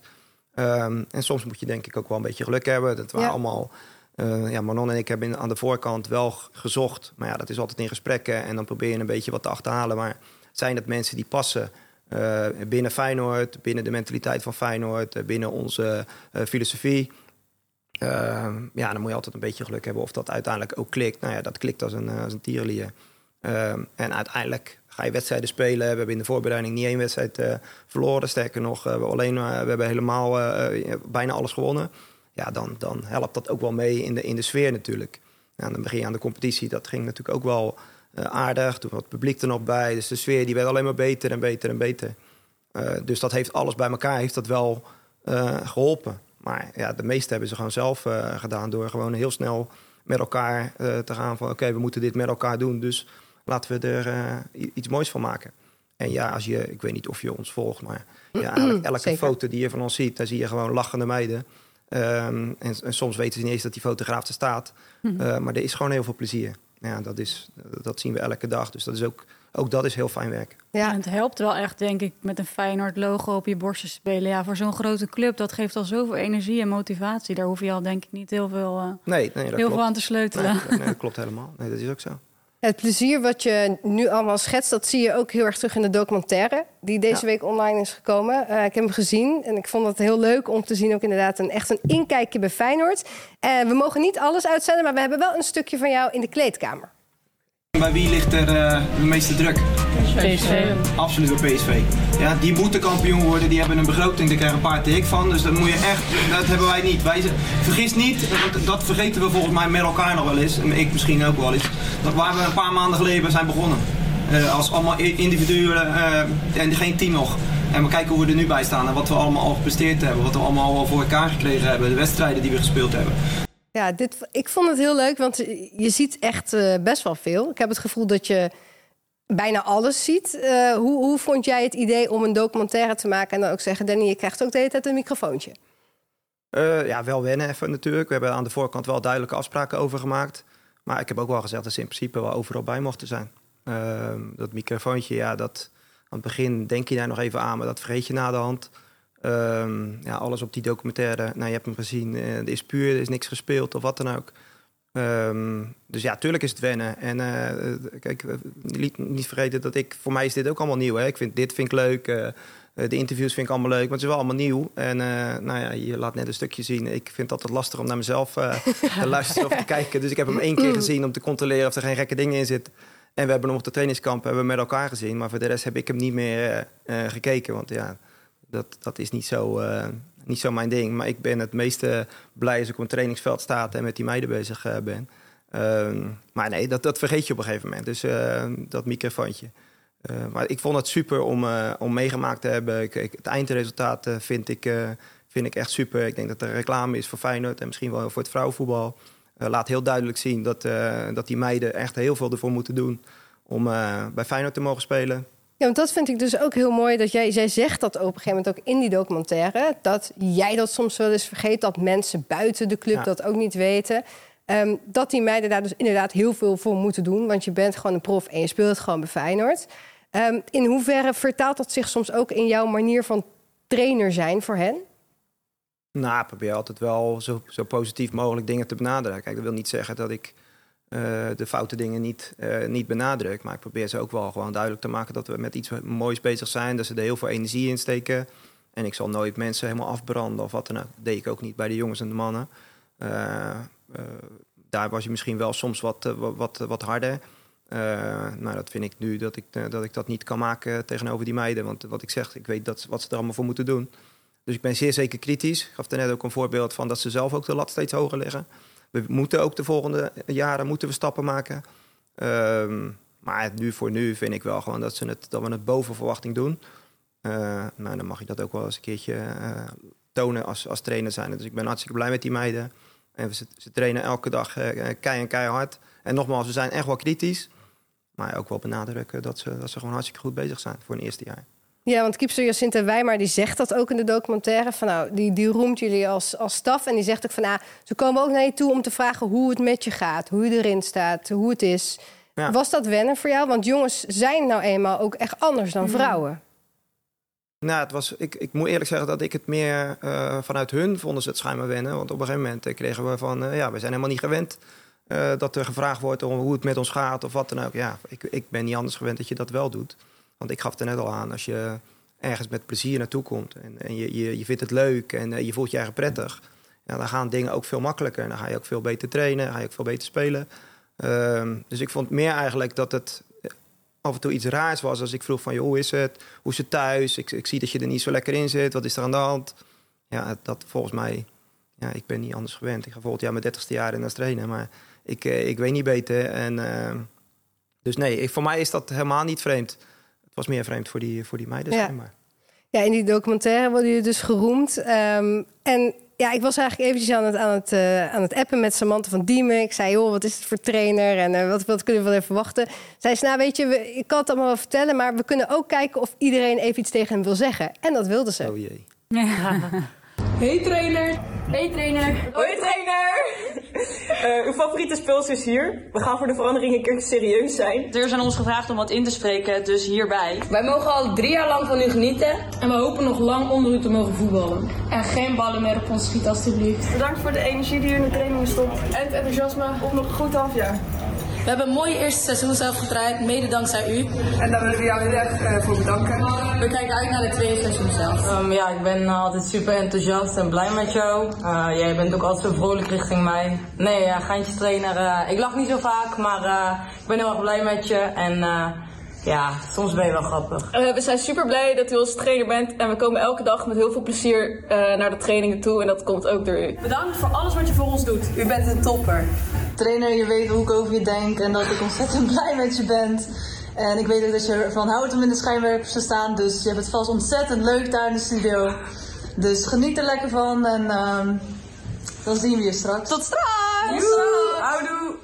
Um, en soms moet je denk ik ook wel een beetje geluk hebben. Dat waren ja. allemaal uh, ja, Manon en ik hebben aan de voorkant wel gezocht. Maar ja, dat is altijd in gesprekken. En dan probeer je een beetje wat te achterhalen. Maar zijn het mensen die passen uh, binnen Feyenoord, binnen de mentaliteit van Feyenoord, uh, binnen onze filosofie? Ehm, ja, dan moet je altijd een beetje geluk hebben of dat uiteindelijk ook klikt. Nou ja, dat klikt als een, als een tierenlier. Ehm, en uiteindelijk ga je wedstrijden spelen. We hebben in de voorbereiding niet één wedstrijd uh, verloren. Sterker nog, uh, we, alleen, uh, we hebben helemaal bijna alles gewonnen. Ja, dan, dan helpt dat ook wel mee in de, in de sfeer natuurlijk. Ja, dan begin je aan de competitie. Dat ging natuurlijk ook wel aardig. Toen wat publiek er nog bij. Dus de sfeer die werd alleen maar beter en beter en beter. dus dat heeft alles bij elkaar heeft dat wel geholpen. Maar ja, de meeste hebben ze gewoon zelf gedaan door gewoon heel snel met elkaar te gaan van oké, we moeten dit met elkaar doen. Dus laten we er uh, iets moois van maken. En ja, als je, ik weet niet of je ons volgt, maar ja, elke Zeker. foto die je van ons ziet, dan zie je gewoon lachende meiden. Um, en, en, soms weten ze niet eens dat die fotograaf er staat. Mm -hmm. uh, maar er is gewoon heel veel plezier. Ja, dat, is, dat zien we elke dag. Dus dat is ook, ook dat is heel fijn werk. Ja, en het helpt wel echt, denk ik, met een Feyenoord logo op je borst te spelen. Ja, voor zo'n grote club, dat geeft al zoveel energie en motivatie. Daar hoef je al, denk ik, niet heel veel, uh, nee, nee, heel klopt. veel aan te sleutelen. Nee, nee, dat klopt helemaal. Nee, dat is ook zo. Het plezier wat je nu allemaal schetst, dat zie je ook heel erg terug in de documentaire die deze ja. week online is gekomen. Uh, ik heb hem gezien en ik vond het heel leuk om te zien ook inderdaad een, echt een inkijkje bij Feyenoord. En we mogen niet alles uitzenden, maar we hebben wel een stukje van jou in de kleedkamer. Bij wie ligt er uh, de meeste druk? PSV. Absoluut bij PSV. Ja, die moeten kampioen worden, die hebben een begroting, daar krijgen een paar tik van. Dus dat moet je echt, dat hebben wij niet. Wij, vergis niet, dat, dat vergeten we volgens mij met elkaar nog wel eens, en ik misschien ook wel eens, dat waar we een paar maanden geleden zijn begonnen. Uh, als allemaal individuen uh, en geen team nog. En we kijken hoe we er nu bij staan en wat we allemaal al gepresteerd hebben, wat we allemaal al voor elkaar gekregen hebben, de wedstrijden die we gespeeld hebben. Ja, dit, ik vond het heel leuk, want je ziet echt uh, best wel veel. Ik heb het gevoel dat je bijna alles ziet. Uh, hoe, hoe vond jij het idee om een documentaire te maken en dan ook zeggen... Danny, je krijgt ook de hele tijd een microfoontje? Uh, ja, wel wennen even natuurlijk. We hebben aan de voorkant wel duidelijke afspraken over gemaakt. Maar ik heb ook wel gezegd dat ze in principe wel overal bij mochten zijn. Uh, dat microfoontje, ja, dat... Aan het begin denk je daar nog even aan, maar dat vergeet je na de hand. Um, ja, alles op die documentaire, nou, je hebt hem gezien, uh, er is puur, er is niks gespeeld of wat dan ook. Um, dus ja, tuurlijk is het wennen. En uh, kijk, niet, niet vergeten dat ik, voor mij is dit ook allemaal nieuw. Hè? Ik vind dit vind ik leuk. Uh, de interviews vind ik allemaal leuk, maar het is wel allemaal nieuw. En nou ja, je laat net een stukje zien. Ik vind het altijd lastig om naar mezelf te luisteren of te kijken. Dus ik heb hem één keer gezien om te controleren of er geen gekke dingen in zitten. En we hebben hem op de trainingskamp hebben we met elkaar gezien. Maar voor de rest heb ik hem niet meer gekeken. Want ja, dat, dat is niet zo, uh, niet zo mijn ding. Maar ik ben het meeste blij als ik op een trainingsveld sta en met die meiden bezig uh, ben. Uh, maar nee, dat, dat vergeet je op een gegeven moment. Dus uh, dat microfoontje. maar ik vond het super om, om meegemaakt te hebben. Kijk, het eindresultaat vind, ik, vind ik echt super. Ik denk dat er reclame is voor Feyenoord en misschien wel voor het vrouwenvoetbal. laat heel duidelijk zien dat, dat die meiden echt heel veel ervoor moeten doen om bij Feyenoord te mogen spelen. Ja, want dat vind ik dus ook heel mooi. Dat jij, jij zegt dat op een gegeven moment ook in die documentaire. Dat jij dat soms wel eens vergeet. Dat mensen buiten de club ja. dat ook niet weten. Um, dat die meiden daar dus inderdaad heel veel voor moeten doen. Want je bent gewoon een prof en je speelt gewoon bij Feyenoord. Um, in hoeverre vertaalt dat zich soms ook in jouw manier van trainer zijn voor hen? Nou, ik probeer altijd wel zo, zo positief mogelijk dingen te benaderen. Kijk, dat wil niet zeggen dat ik de foute dingen niet, uh, niet benadruk. Maar ik probeer ze ook wel gewoon duidelijk te maken dat we met iets moois bezig zijn. Dat ze er heel veel energie in steken. En ik zal nooit mensen helemaal afbranden of wat dan ook. Deed ik ook niet bij de jongens en de mannen. Uh, daar was je misschien wel soms wat, wat, wat harder. nou, dat vind ik nu dat ik, dat ik dat niet kan maken tegenover die meiden. Want wat ik zeg, ik weet dat, wat ze er allemaal voor moeten doen. Dus ik ben zeer zeker kritisch. Ik gaf er net ook een voorbeeld van dat ze zelf ook de lat steeds hoger leggen. We moeten ook de volgende jaren moeten we stappen maken. Um, maar nu voor nu vind ik wel gewoon dat, ze het, dat we het boven verwachting doen. Uh, nou, dan mag je dat ook wel eens een keertje uh, tonen als, als trainer zijn. Dus ik ben hartstikke blij met die meiden. En ze, ze trainen elke dag uh, kei en keihard. En nogmaals, we zijn echt wel kritisch. Maar ook wel benadrukken dat ze, dat ze gewoon hartstikke goed bezig zijn voor een eerste jaar. Ja, want Kiepster Jacinta Wijmar die zegt dat ook in de documentaire. Van, nou, die, die roemt jullie als, als staf. En die zegt ook van, nou, ze komen ook naar je toe om te vragen hoe het met je gaat. Hoe je erin staat, hoe het is. Ja. Was dat wennen voor jou? Want jongens zijn nou eenmaal ook echt anders dan vrouwen. Nou, het was, ik, ik moet eerlijk zeggen dat ik het meer uh, vanuit hun vonden ze het schijnbaar wennen. Want op een gegeven moment kregen we van, uh, ja, we zijn helemaal niet gewend uh, dat er gevraagd wordt om hoe het met ons gaat of wat dan ook. Ja, ik, ik ben niet anders gewend dat je dat wel doet. Want ik gaf het er net al aan, als je ergens met plezier naartoe komt en, en je, je, je vindt het leuk en uh, je voelt je eigen prettig. ja, dan gaan dingen ook veel makkelijker. Dan ga je ook veel beter trainen, ga je ook veel beter spelen. Ehm, dus ik vond meer eigenlijk dat het af en toe iets raars was. Als ik vroeg van, joh, hoe is het? Hoe is het thuis? Ik, ik zie dat je er niet zo lekker in zit. Wat is er aan de hand? Ja, dat volgens mij... Ja, ik ben niet anders gewend. Ik ga volgend jaar mijn dertigste jaar in trainen. Maar ik, eh, ik weet niet beter. En, ehm, dus nee, voor mij is dat helemaal niet vreemd. Het was meer vreemd voor die, voor die meiden, Ja. schijnbaar. Ja, in die documentaire worden jullie dus geroemd. Ehm, en ja, ik was eigenlijk eventjes aan het, aan, het, eh, aan het appen met Samantha van Diemen. Ik zei, joh, wat is het voor trainer? En eh, wat, wat kunnen we wel even verwachten? Zij zei, nou weet je, we, ik kan het allemaal wel vertellen... maar we kunnen ook kijken of iedereen even iets tegen hem wil zeggen. En dat wilde ze. Oh jee. Hey trainer. Hey trainer. Hoi trainer. Eh, uw favoriete speelster is hier. We gaan voor de verandering een keertje serieus zijn. Er is aan ons gevraagd om wat in te spreken, dus hierbij. Wij mogen al drie jaar lang van u genieten. En we hopen nog lang onder u te mogen voetballen. En geen ballen meer op ons schieten alstublieft. Bedankt voor de energie die u in de trainingen stopt. En het enthousiasme op nog een goed halfjaar. We hebben een mooi eerste seizoen zelf gedraaid, mede dankzij u. En daar willen we jou heel erg eh, voor bedanken. We kijken uit naar de tweede seizoen zelf. Ehm, ja, ik ben uh, altijd super enthousiast en blij met jou. Uh, jij bent ook altijd zo vrolijk richting mij. Nee, ja, geintje trainer. Uh, ik lach niet zo vaak, maar uh, ik ben heel erg blij met je. En uh, ja, soms ben je wel grappig. Uh, we zijn super blij dat u onze trainer bent. En we komen elke dag met heel veel plezier uh, naar de trainingen toe. En dat komt ook door u. Bedankt voor alles wat je voor ons doet. U bent een topper. Trainer, je weet hoe ik over je denk en dat ik ontzettend blij met je ben. En ik weet ook dat je ervan houdt om in de schijnwerpers te staan. Dus je hebt het vast ontzettend leuk daar in de studio. Dus geniet er lekker van en uh, dan zien we je straks. Tot straks! Houdoe!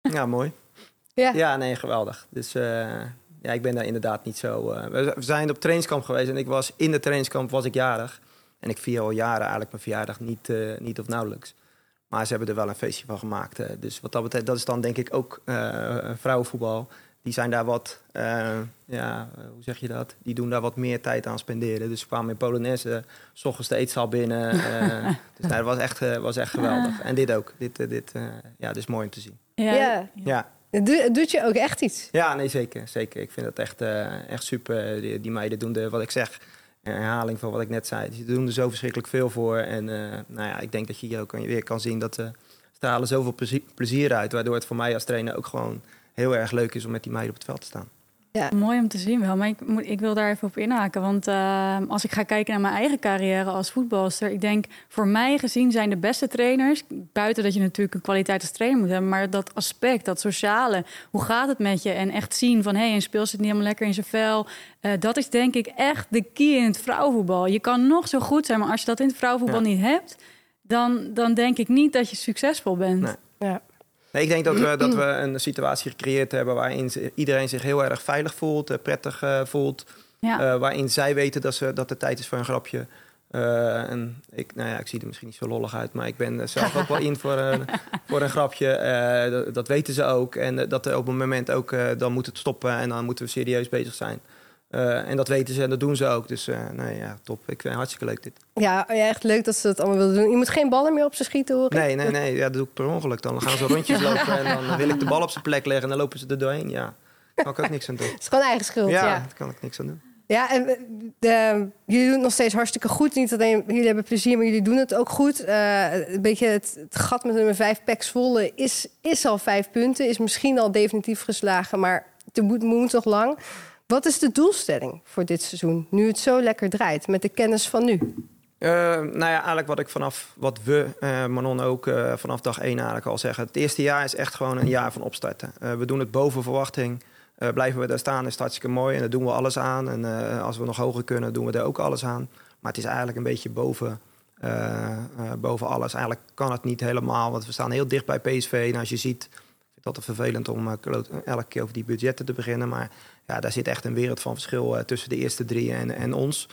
Ja, mooi. Ja. Ja, nee, geweldig. Dus uh, ja, ik ben daar inderdaad niet zo... Uh, we zijn op trainingskamp geweest en ik was in de trainingskamp was ik jarig. En ik vier al jaren eigenlijk mijn verjaardag niet, uh, niet of nauwelijks. Maar ze hebben er wel een feestje van gemaakt. dus wat dat betreft, dat is dan denk ik ook vrouwenvoetbal. Die zijn daar wat, ja, hoe zeg je dat? Die doen daar wat meer tijd aan spenderen. Dus we kwamen in Polonaise, s ochtends de eetzaal binnen. dus nou, dat was echt, was echt geweldig. En dit ook. Dit, dit, ja, dit is mooi om te zien. Ja. ja. ja. Het, do het doet je ook echt iets. Ja, nee, zeker. zeker. Ik vind het echt, uh, echt super. Die, meiden doen wat ik zeg, een herhaling van wat ik net zei. Die doen er zo verschrikkelijk veel voor. En uh, nou ja, ik denk dat je hier ook weer kan zien dat ze stralen zoveel plezier uit. Waardoor het voor mij als trainer ook gewoon heel erg leuk is om met die meiden op het veld te staan. Ja. Mooi om te zien wel, maar ik, moet, ik wil daar even op inhaken. Want uh, als ik ga kijken naar mijn eigen carrière als voetbalster... ik denk, voor mij gezien zijn de beste trainers... buiten dat je natuurlijk een kwaliteit als trainer moet hebben... maar dat aspect, dat sociale, hoe gaat het met je? En echt zien van, hé, hey, een speel zit niet helemaal lekker in zijn vel. Uh, dat is denk ik echt de key in het vrouwenvoetbal. Je kan nog zo goed zijn, maar als je dat in het vrouwenvoetbal ja. niet hebt... Dan, dan denk ik niet dat je succesvol bent. Nee. Ja. Nee, ik denk dat we, dat we een situatie gecreëerd hebben waarin iedereen zich heel erg veilig voelt, prettig uh, voelt. Ja. Uh, waarin zij weten dat, ze, dat het tijd is voor een grapje. Uh, en ik, nou ja, ik zie er misschien niet zo lollig uit, maar ik ben zelf ook wel in voor een, voor een grapje. Dat, dat, weten ze ook. En dat er op een moment ook, dan moet het stoppen en dan moeten we serieus bezig zijn. Uh, en dat weten ze en dat doen ze ook. Dus uh, nee, ja, top. Ik vind het hartstikke leuk dit. Ja, ja, echt leuk dat ze dat allemaal willen doen. Je moet geen ballen meer op ze schieten, hoor. Nee, nee, nee. Ja, dat doe ik per ongeluk. Dan gaan ze rondjes lopen en dan wil ik de bal op zijn plek leggen en dan lopen ze er doorheen. Ja, daar kan ik ook niks aan doen. Het is gewoon eigen schuld, ja. Ja, daar kan ik niks aan doen. Ja, en de, jullie doen het nog steeds hartstikke goed. Niet alleen jullie hebben plezier, maar jullie doen het ook goed. Uh, een beetje het, het, gat met nummer vijf, Peks Volle, is, is al vijf punten. Is misschien al definitief geslagen, maar het moet, moet nog lang. Wat is de doelstelling voor dit seizoen, nu het zo lekker draait, met de kennis van nu? Uh, nou ja, eigenlijk wat ik vanaf, wat we, uh, Manon ook, uh, vanaf dag één eigenlijk al zeggen. Het eerste jaar is echt gewoon een jaar van opstarten. we doen het boven verwachting. blijven we daar staan is hartstikke mooi en daar doen we alles aan. En als we nog hoger kunnen, doen we er ook alles aan. Maar het is eigenlijk een beetje boven, boven alles. Eigenlijk kan het niet helemaal, want we staan heel dicht bij PSV. En als je ziet, vind het altijd vervelend om elke keer over die budgetten te beginnen. Maar ja, daar zit echt een wereld van verschil uh, tussen de eerste drie en, en ons.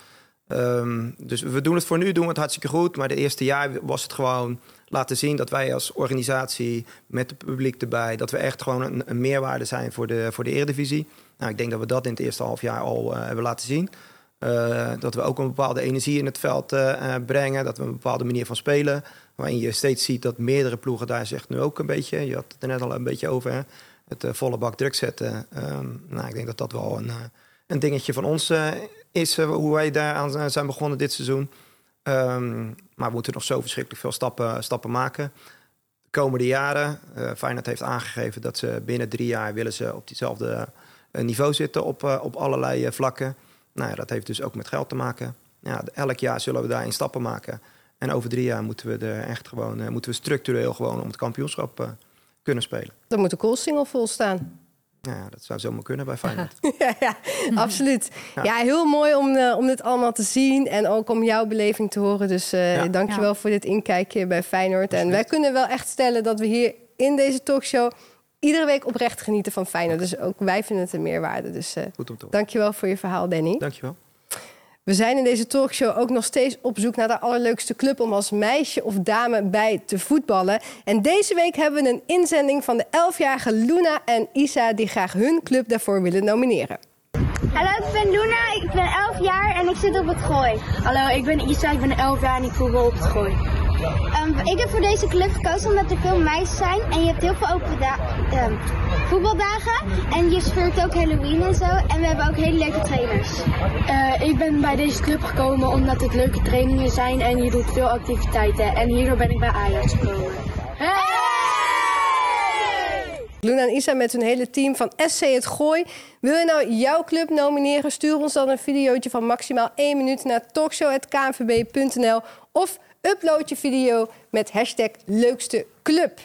Um, dus we doen het voor nu, doen we het hartstikke goed. Maar de eerste jaar was het gewoon laten zien dat wij als organisatie met het publiek erbij, dat we echt gewoon een, meerwaarde zijn voor de, voor de Eredivisie. Nou, ik denk dat we dat in het eerste half jaar al hebben laten zien. Dat we ook een bepaalde energie in het veld brengen. Dat we een bepaalde manier van spelen. Waarin je steeds ziet dat meerdere ploegen daar zich nu ook een beetje... Je had het er net al een beetje over, het uh, volle bak druk zetten. Um, nou, ik denk dat dat wel een, uh, een dingetje van ons uh, is, hoe wij daaraan zijn begonnen dit seizoen. Ehm, maar we moeten nog zo verschrikkelijk veel stappen, stappen maken. De komende jaren, Feyenoord heeft aangegeven dat ze binnen drie jaar willen ze op diezelfde uh, niveau zitten op, op allerlei vlakken. Nou ja, dat heeft dus ook met geld te maken. Ja, elk jaar zullen we daarin stappen maken. En over drie jaar moeten we er echt gewoon, moeten we structureel gewoon om het kampioenschap kunnen spelen. Dan moet de koolsingel vol staan. Ja, dat zou zomaar kunnen bij Feyenoord. ja, ja, absoluut. Ja. ja. heel mooi om, uh, om dit allemaal te zien en ook om jouw beleving te horen. Dus uh, ja. dankjewel ja. voor dit inkijkje bij Feyenoord. En wij kunnen wel echt stellen dat we hier in deze talkshow iedere week oprecht genieten van Feyenoord. Dus ook wij vinden het een meerwaarde. Dus uh, Goed om te dankjewel voor je verhaal, Danny. Dankjewel. We zijn in deze talkshow ook nog steeds op zoek naar de allerleukste club om als meisje of dame bij te voetballen. En deze week hebben we een inzending van de 11-jarige Luna en Isa die graag hun club daarvoor willen nomineren. Hallo, ik ben Luna, ik ben 11 jaar en ik zit op het gooi. Hallo, ik ben Isa, ik ben 11 jaar en ik voetbal op het gooi. Um, ik heb voor deze club gekozen omdat er veel meisjes zijn en je hebt heel veel open um, voetbaldagen. En je speelt ook Halloween en zo. En we hebben ook hele leuke trainers. Uh, ik ben bij deze club gekomen omdat het leuke trainingen zijn en je doet veel activiteiten. En hierdoor ben ik bij Ajax gekomen. Hey! Luna en Isa met hun hele team van SC Het Gooi. Wil je nou jouw club nomineren? Stuur ons dan een videootje van maximaal 1 minuut naar talkshow.knvb.nl of upload je video met hashtag leukste club.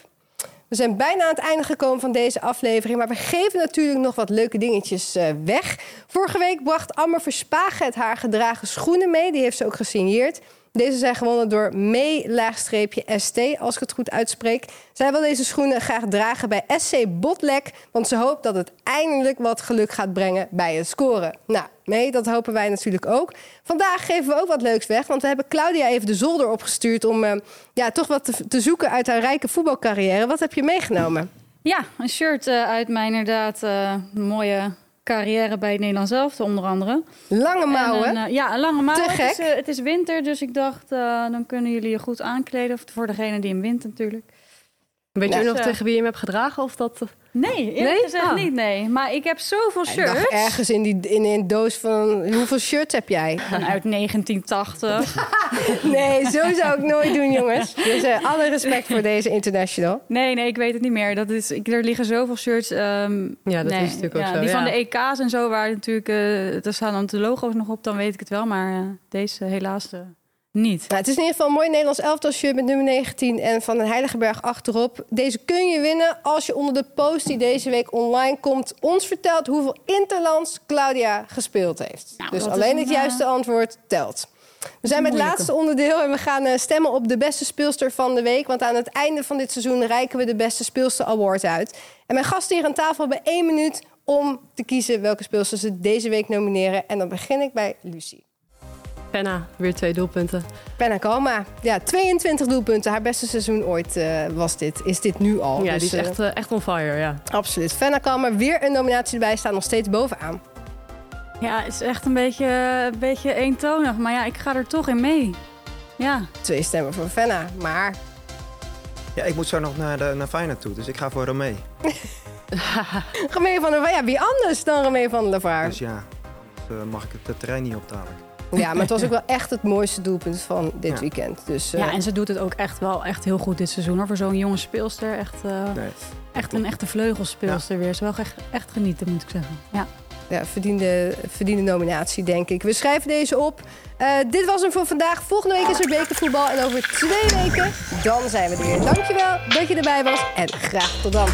We zijn bijna aan het einde gekomen van deze aflevering, maar we geven natuurlijk nog wat leuke dingetjes uh, weg. Vorige week bracht Amber Verspagen het haar gedragen schoenen mee. Die heeft ze ook gesigneerd. Deze zijn gewonnen door mee-st, als ik het goed uitspreek. Zij wil deze schoenen graag dragen bij SC Botlek, want ze hoopt dat het eindelijk wat geluk gaat brengen bij het scoren. Nou, mee, dat hopen wij natuurlijk ook. Vandaag geven we ook wat leuks weg, want we hebben Claudia even de zolder opgestuurd om uh, ja, toch wat te, zoeken uit haar rijke voetbalcarrière. Wat heb je meegenomen? Ja, een shirt uh, uit mijn inderdaad uh, mooie carrière bij het Nederlands Elftal onder andere. Lange mouwen? En, uh, ja, een lange mouwen. Te gek. Het is, uh, het is winter, dus ik dacht, uh, dan kunnen jullie je goed aankleden. Voor degene die hem wint natuurlijk. Weet je nog tegen wie je hem hebt gedragen? Of dat... Nee, eerlijk nee? gezegd ah. niet, nee. Maar ik heb zoveel shirts. ergens in, die, in een doos van... Hoeveel shirts heb jij? Vanuit 1980. nee, zo zou ik nooit doen, jongens. Dus uh, alle respect voor deze international. Nee, nee, ik weet het niet meer. Dat is, ik, er liggen zoveel shirts. Um, ja, dat nee, is natuurlijk ook ja, zo. Die ja. van de EK's en zo, waar natuurlijk... Uh, er staan dan de logo's nog op, dan weet ik het wel. Maar uh, deze helaas niet. Nou, het is in ieder geval een mooi Nederlands elftal shirt met nummer 19 en van een Heiligenberg achterop. Deze kun je winnen als je onder de post die deze week online komt ons vertelt hoeveel interlands Claudia gespeeld heeft. Nou, dus alleen het juiste uh... antwoord telt. We zijn met het laatste onderdeel en we gaan uh, stemmen op de beste speelster van de week. Want aan het einde van dit seizoen reiken we de beste speelster award uit. En mijn gasten hier aan tafel hebben één minuut om te kiezen welke speelster ze deze week nomineren. En dan begin ik bij Lucie. Penna, weer twee doelpunten. Penna Kalma, ja, 22 doelpunten. Haar beste seizoen ooit uh, was dit. Is dit nu al. Ja, dus, die is echt, uh, echt on fire, ja. Absoluut. Penna Kalma, weer een nominatie erbij, staat nog steeds bovenaan. Ja, het is echt een beetje, een beetje eentonig. Maar ja, ik ga er toch in mee. Ja. Twee stemmen voor Fenna, maar... Ja, ik moet zo nog naar, de, naar Feyenoord toe, dus ik ga voor Romee. Romee van der Vaart, ja, wie anders dan Romee van der Vaart? Dus ja, dus, uh, mag ik het terrein niet optalen. Ja, maar het was ook wel echt het mooiste doelpunt van dit ja. weekend. Dus, uh... Ja, en ze doet het ook echt wel echt heel goed dit seizoen. Hoor. Voor zo'n jonge speelster. Echt, uh, nee. echt een echte vleugelspeelster ja. weer. Ze wel echt, echt genieten, moet ik zeggen. Ja. Ja, verdiende, verdiende nominatie, denk ik. We schrijven deze op. Uh, dit was hem voor vandaag. Volgende week is er bekervoetbal. En over twee weken, dan zijn we er weer. Dankjewel dat je erbij was. En graag tot dan.